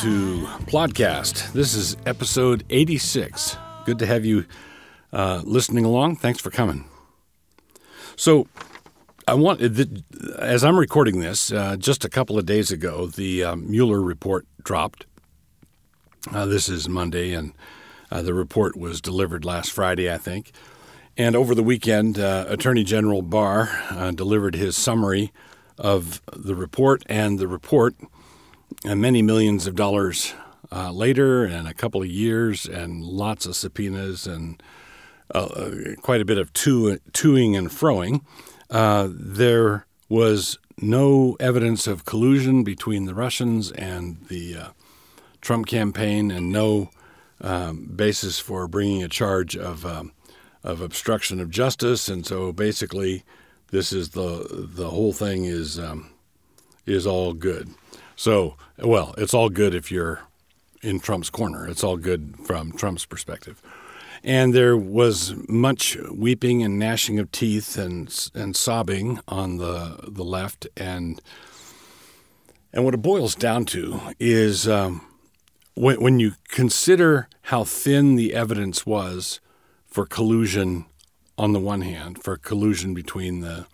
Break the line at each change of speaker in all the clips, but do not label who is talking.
To Plodcast. This is episode 86. Good to have you uh, listening along. Thanks for coming. So, I want, as I'm recording this, uh, just a couple of days ago, the uh, Mueller report dropped. Uh, this is Monday, and uh, the report was delivered last Friday, I think. And over the weekend, uh, Attorney General Barr delivered his summary of the report, and the report and many millions of dollars uh, later, and a couple of years, and lots of subpoenas, and uh, uh quite a bit of to- toing and froing, uh, there was no evidence of collusion between the Russians and the uh, Trump campaign, and no um, basis for bringing a charge of um, of obstruction of justice. And so, basically, this is the the whole thing is um, is all good. So, well, it's all good if you're in Trump's corner. It's all good from Trump's perspective. And there was much weeping and gnashing of teeth and and sobbing on the the left, and and what it boils down to is um, when, when you consider how thin the evidence was for collusion on the one hand, for collusion between the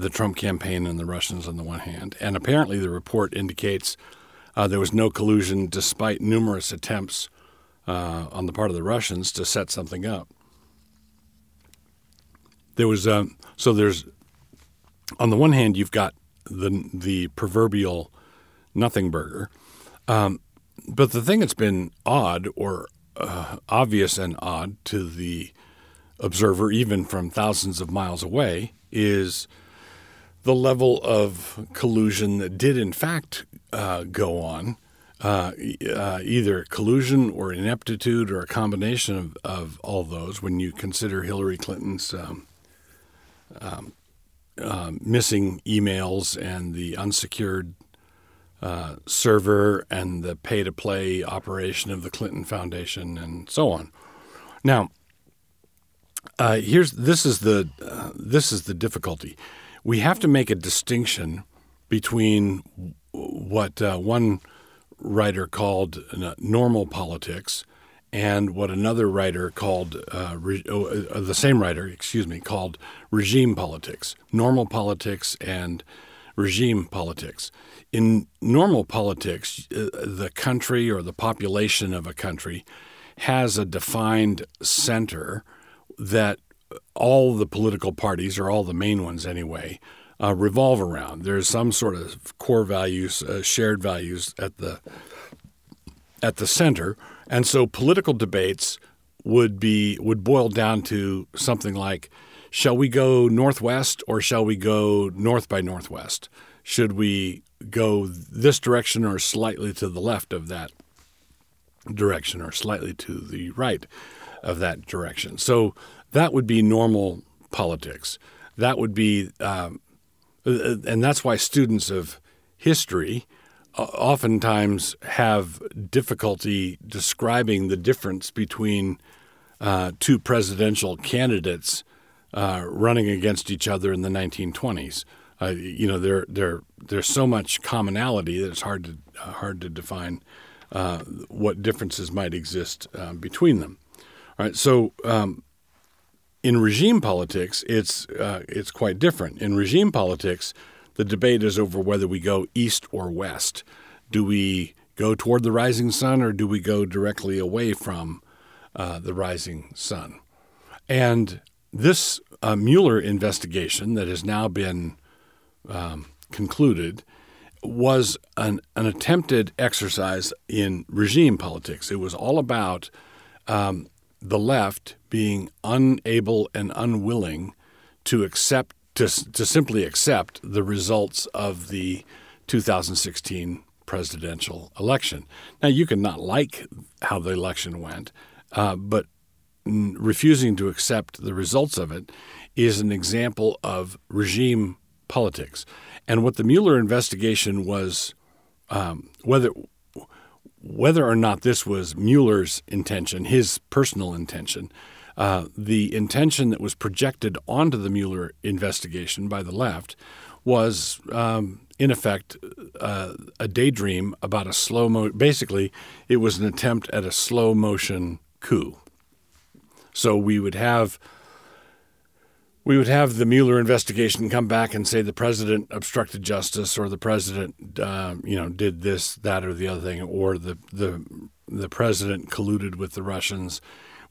the Trump campaign and the Russians on the one hand. And apparently, the report indicates uh, there was no collusion despite numerous attempts uh, on the part of the Russians to set something up. There was uh, so there's on the one hand you've got the the proverbial nothing burger, um, but the thing that's been odd or uh, obvious and odd to the observer, even from thousands of miles away, is the level of collusion that did, in fact, uh, go on, uh, uh, either collusion or ineptitude or a combination of, of all those, when you consider Hillary Clinton's um, um, uh, missing emails and the unsecured uh, server and the pay to play operation of the Clinton Foundation and so on. Now, uh, here's this is the this is the difficulty we have to make a distinction between what uh, one writer called normal politics and what another writer called uh, re- oh, uh, the same writer, excuse me, called regime politics. Normal politics and regime politics. In normal politics, uh, the country or the population of a country has a defined center that all the political parties, or all the main ones anyway, uh, revolve around. There's some sort of core values, uh, shared values at the at the center, and so political debates would be would boil down to something like, shall we go northwest or shall we go north by northwest? Should we go this direction or slightly to the left of that direction or slightly to the right of that direction? So that would be normal politics. That would be, um, and that's why students of history uh, oftentimes have difficulty describing the difference between uh, two presidential candidates uh, running against each other in the 1920s. Uh, you know, there, there, there's so much commonality that it's hard to uh, hard to define uh, what differences might exist between them. All right, so um, in regime politics, it's uh, it's quite different. In regime politics, the debate is over whether we go east or west. Do we go toward the rising sun, or do we go directly away from uh, the rising sun? And this uh, Mueller investigation that has now been um, concluded was an, an attempted exercise in regime politics. It was all about um, the left being unable and unwilling to accept to, to simply accept the results of the 2016 presidential election. Now, you can not like how the election went, uh, but refusing to accept the results of it is an example of regime politics. And what the Mueller investigation was, um, whether whether or not this was Mueller's intention, his personal intention, uh, the intention that was projected onto the Mueller investigation by the left was, um, in effect, uh, a daydream about a slow mo. Basically, it was an attempt at a slow motion coup. So we would have we would have the Mueller investigation come back and say the president obstructed justice, or the president, uh, you know, did this, that, or the other thing, or the the the president colluded with the Russians,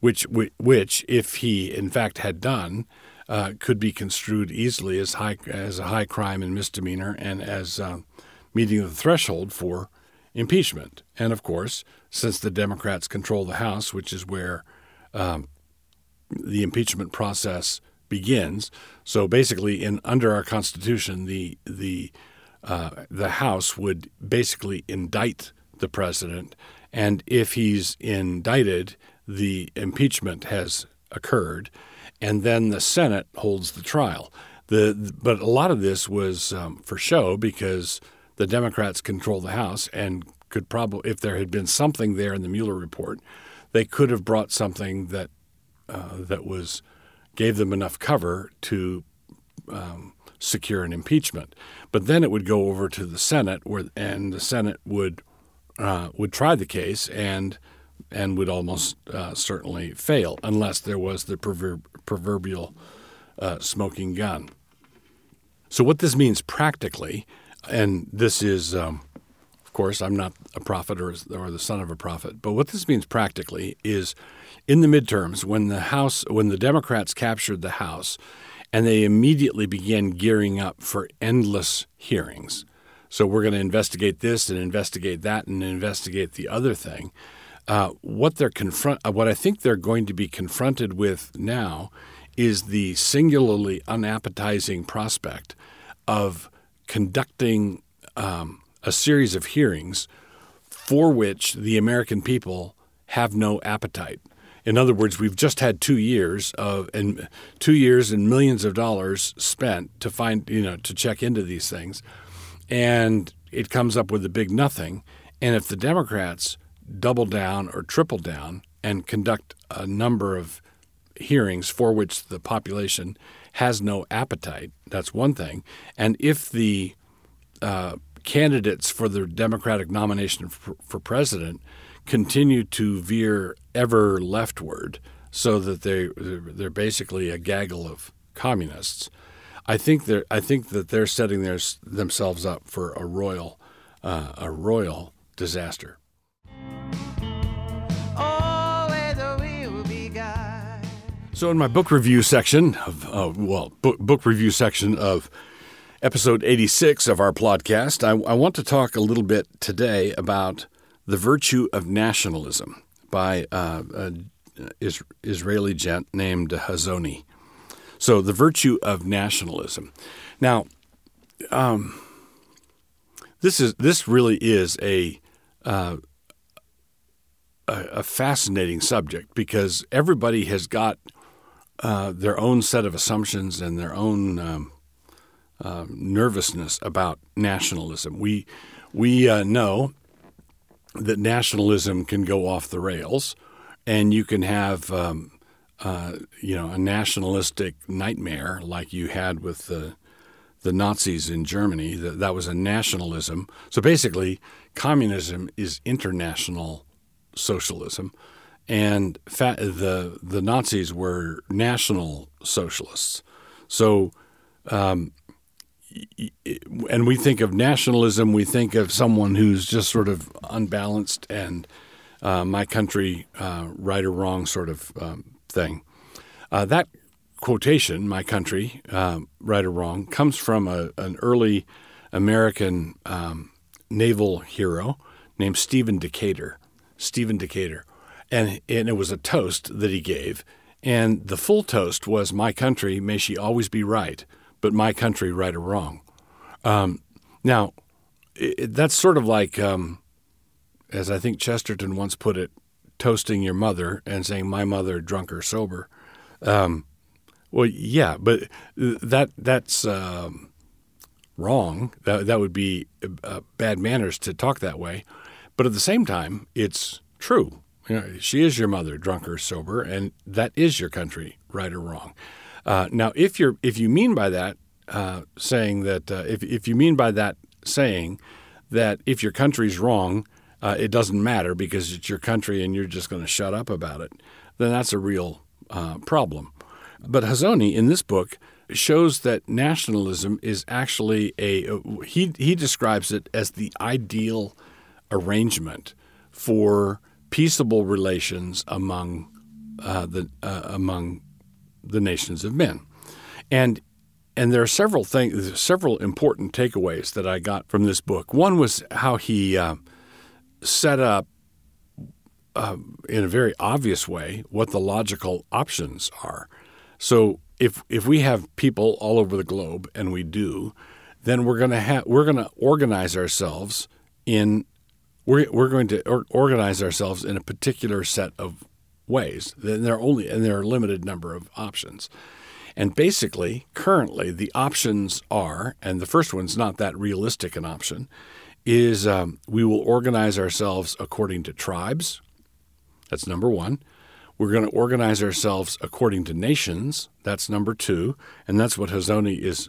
which which, if he in fact had done, uh, could be construed easily as high as a high crime and misdemeanor, and as uh, meeting the threshold for impeachment. And of course, since the Democrats control the House, which is where um, the impeachment process begins. So basically, in under our Constitution, the the uh, the House would basically indict the president, and if he's indicted, the impeachment has occurred, and then the Senate holds the trial. The but a lot of this was um, for show because the Democrats control the House and could probably, if there had been something there in the Mueller report, they could have brought something that uh, that was gave them enough cover to um, secure an impeachment. But then it would go over to the Senate, where and the Senate would uh, would try the case and and would almost uh, certainly fail unless there was the proverb, proverbial uh, smoking gun. So what this means practically, and this is. Um, course, I'm not a prophet or, or the son of a prophet, but what this means practically is in the midterms, when the House, when the Democrats captured the House, and they immediately began gearing up for endless hearings. So we're going to investigate this and investigate that and investigate the other thing. Uh, what they're confront, uh, what I think they're going to be confronted with now, is the singularly unappetizing prospect of conducting um, a series of hearings for which the American people have no appetite. In other words, we've just had two years of and two years and millions of dollars spent to find you know to check into these things, and it comes up with a big nothing. And if the Democrats double down or triple down and conduct a number of hearings for which the population has no appetite, that's one thing. And if the uh, candidates for the Democratic nomination for, for president continue to veer ever leftward so that they they're basically a gaggle of communists. I think they're I think that they're setting their, themselves up for a royal uh, a royal disaster. So in my book review section of uh, well book, book review section of episode 86 of our podcast, I, I want to talk a little bit today about the Virtue of Nationalism by uh, an Israeli gent named Hazony. So, The Virtue of Nationalism. Now, um, this is this really is a, uh, a fascinating subject because everybody has got uh, their own set of assumptions and their own um, uh, nervousness about nationalism. We we uh, know that nationalism can go off the rails, and you can have um, uh, you know a nationalistic nightmare like you had with the the Nazis in Germany. That that was a nationalism. So basically, communism is international socialism, and fa- the the Nazis were national socialists. So um, and we think of nationalism, we think of someone who's just sort of unbalanced and uh, my country, uh, right or wrong sort of um, thing. Uh, that quotation, my country, um, right or wrong, comes from a, an early American um, naval hero named Stephen Decatur. Stephen Decatur. And, and it was a toast that he gave. And the full toast was, My country, may she always be right but my country, right or wrong. Um, now, it, that's sort of like, um, as I think Chesterton once put it, toasting your mother and saying, "My mother, drunk or sober." Um, well, yeah, but that that's um, wrong. That that would be uh, bad manners to talk that way. But at the same time, it's true. You know, she is your mother, drunk or sober, and that is your country, right or wrong. Uh, now, if you're if you mean by that uh, saying that uh, if if you mean by that saying that if your country's wrong, uh, it doesn't matter because it's your country and you're just going to shut up about it, then that's a real uh, problem. But Hazony in this book shows that nationalism is actually a he he describes it as the ideal arrangement for peaceable relations among the among the nations of men, and and there are several things, several important takeaways that I got from this book. One was how he uh, set up uh, in a very obvious way what the logical options are. So if if we have people all over the globe, and we do, then we're to have we're to organize ourselves in we're we're going to or, organize ourselves in a particular set of ways. Then there are only and there are a limited number of options. And basically, currently, the options are, and the first one's not that realistic an option, is um, we will organize ourselves according to tribes. That's number one. We're going to organize ourselves according to nations. That's number two. And that's what Hazony is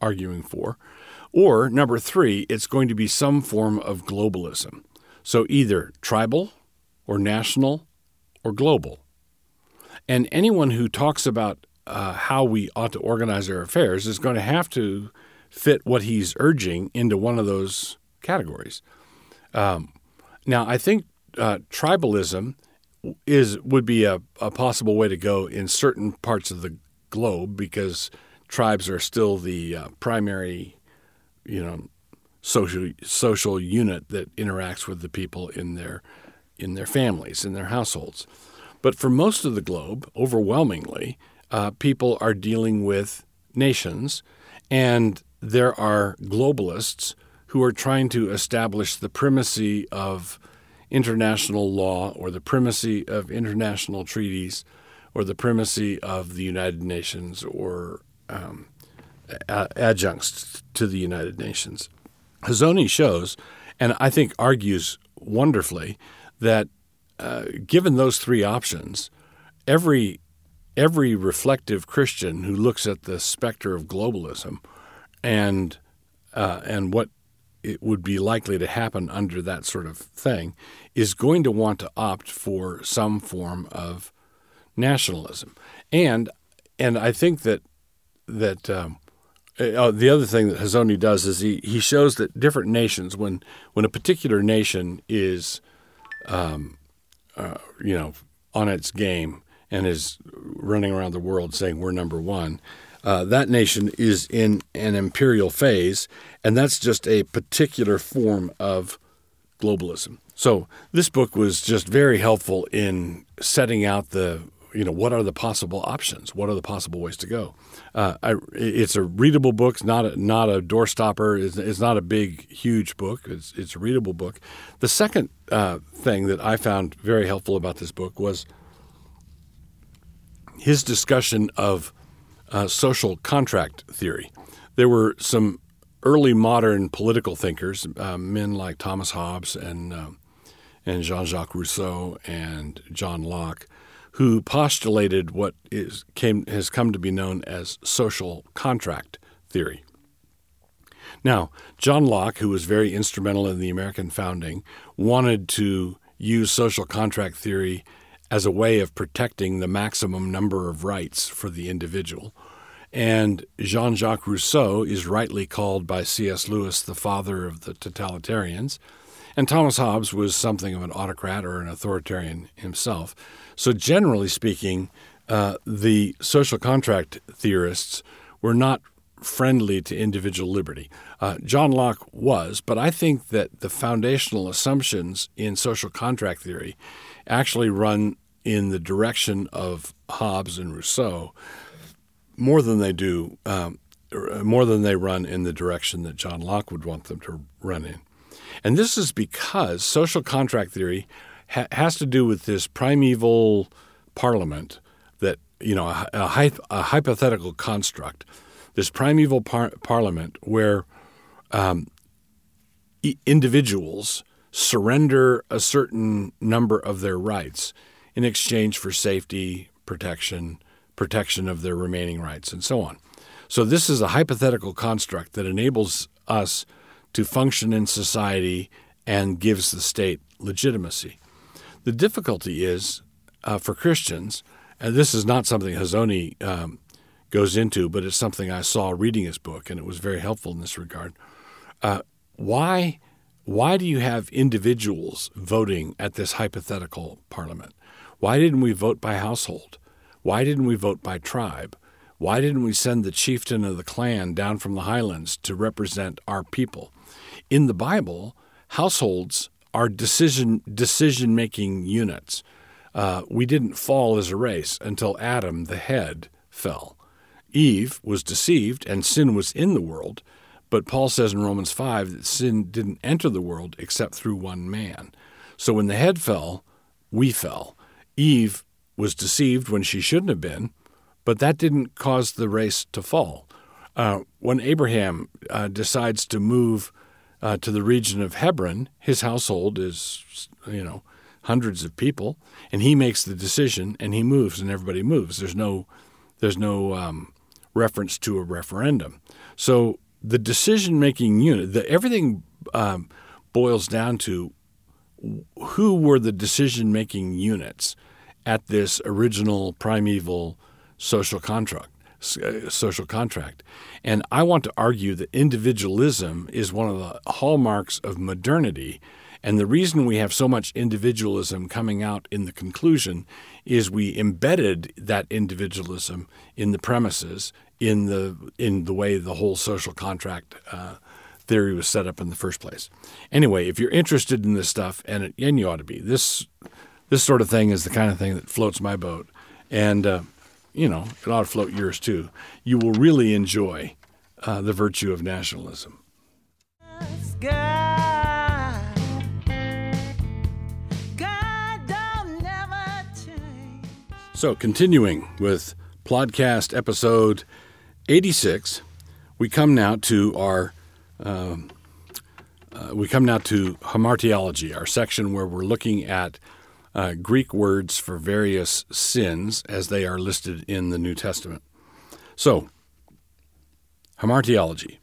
arguing for. Or number three, it's going to be some form of globalism. So either tribal or national or global. And anyone who talks about uh, how we ought to organize our affairs is going to have to fit what he's urging into one of those categories. Um, now, I think uh, tribalism is would be a, a, possible way to go in certain parts of the globe because tribes are still the uh, primary, you know, social social unit that interacts with the people in their in their families in their households. But for most of the globe, overwhelmingly, uh, people are dealing with nations, and there are globalists who are trying to establish the primacy of international law or the primacy of international treaties or the primacy of the United Nations or um, adjuncts to the United Nations. Hazony shows, and I think argues wonderfully, that uh, given those three options, every every reflective Christian who looks at the specter of globalism and uh, and what it would be likely to happen under that sort of thing is going to want to opt for some form of nationalism, and and I think that that um, uh, the other thing that Hazony does is he, he shows that different nations when when a particular nation is um, uh, you know on its game and is running around the world saying we're number one. Uh, that nation is in an imperial phase, and that's just a particular form of globalism. So this book was just very helpful in setting out the you know what are the possible options, what are the possible ways to go. Uh, I, it's a readable book, it's not a, not a doorstopper. It's, it's, not a big, huge book. It's it's a readable book. The second uh, thing that I found very helpful about this book was his discussion of uh, social contract theory. There were some early modern political thinkers, uh, men like Thomas Hobbes and uh, and Jean-Jacques Rousseau and John Locke, who postulated what is came has come to be known as social contract theory. Now, John Locke, who was very instrumental in the American founding, wanted to use social contract theory as a way of protecting the maximum number of rights for the individual. And Jean Jacques Rousseau is rightly called by C.S. Lewis the father of the totalitarians. And Thomas Hobbes was something of an autocrat or an authoritarian himself. So, generally speaking, uh, the social contract theorists were not friendly to individual liberty. Uh, John Locke was, but I think that the foundational assumptions in social contract theory actually run in the direction of Hobbes and Rousseau more than they do, um, more than they run in the direction that John Locke would want them to run in. And this is because social contract theory ha- has to do with this primeval parliament that, you know, a, a, a hypothetical construct, this primeval par- parliament where um, individuals surrender a certain number of their rights in exchange for safety, protection, protection of their remaining rights, and so on. So, this is a hypothetical construct that enables us to function in society and gives the state legitimacy. The difficulty is uh, for Christians, and this is not something Hazony um, goes into, but it's something I saw reading his book, and it was very helpful in this regard. Uh, why, why do you have individuals voting at this hypothetical parliament? Why didn't we vote by household? Why didn't we vote by tribe? Why didn't we send the chieftain of the clan down from the highlands to represent our people? In the Bible, households are decision decision making units. Uh, we didn't fall as a race until Adam, the head, fell. Eve was deceived and sin was in the world, but Paul says in Romans 5 that sin didn't enter the world except through one man. So when the head fell, we fell. Eve was deceived when she shouldn't have been, but that didn't cause the race to fall. Uh, when Abraham uh, decides to move uh, to the region of Hebron, his household is, you know, hundreds of people, and he makes the decision and he moves, and everybody moves. There's no, there's no um, reference to a referendum. So the decision-making unit, the, everything um, boils down to who were the decision-making units at this original primeval social contract social contract. And I want to argue that individualism is one of the hallmarks of modernity. And the reason we have so much individualism coming out in the conclusion is we embedded that individualism in the premises, in the in the way the whole social contract uh, theory was set up in the first place. Anyway, if you're interested in this stuff, and it, and you ought to be, this this sort of thing is the kind of thing that floats my boat. And uh, you know, it ought to float yours too. You will really enjoy uh, the virtue of nationalism. So, continuing with podcast episode 86, we come now to our um, uh, we come now to hamartiology, our section where we're looking at uh, Greek words for various sins as they are listed in the New Testament. So, hamartiology.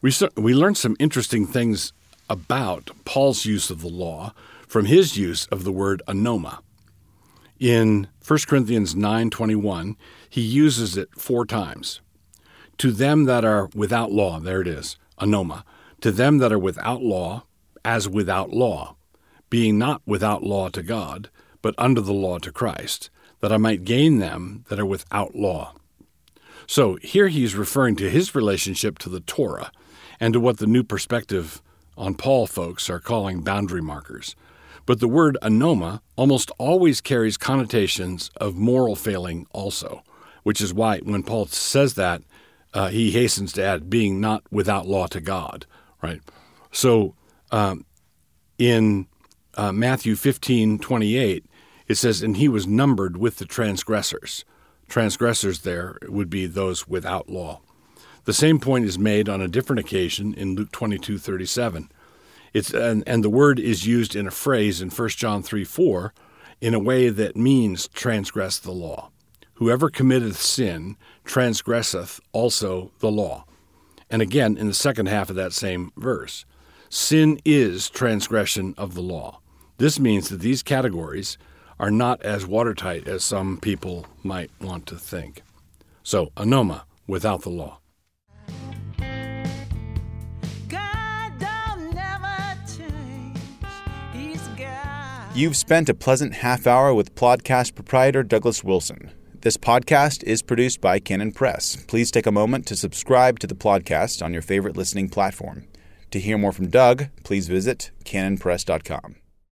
We, we learned some interesting things about Paul's use of the law from his use of the word anoma. In 1 Corinthians 9:21, he uses it four times. To them that are without law, there it is, anoma. To them that are without law, as without law being not without law to God, but under the law to Christ, that I might gain them that are without law. So here he's referring to his relationship to the Torah and to what the new perspective on Paul folks are calling boundary markers. But the word anoma almost always carries connotations of moral failing also, which is why when Paul says that, uh, he hastens to add being not without law to God, right? So um, in uh, Matthew 15 28, it says, And he was numbered with the transgressors. Transgressors there would be those without law. The same point is made on a different occasion in Luke 22 37. It's, and, and the word is used in a phrase in 1 John 3 4 in a way that means transgress the law. Whoever committeth sin transgresseth also the law. And again, in the second half of that same verse, sin is transgression of the law. This means that these categories are not as watertight as some people might want to think. So, anoma without the law.
You've spent a pleasant half hour with Plodcast proprietor Douglas Wilson. This podcast is produced by Canon Press. Please take a moment to subscribe to the podcast on your favorite listening platform. To hear more from Doug, please visit canonpress.com.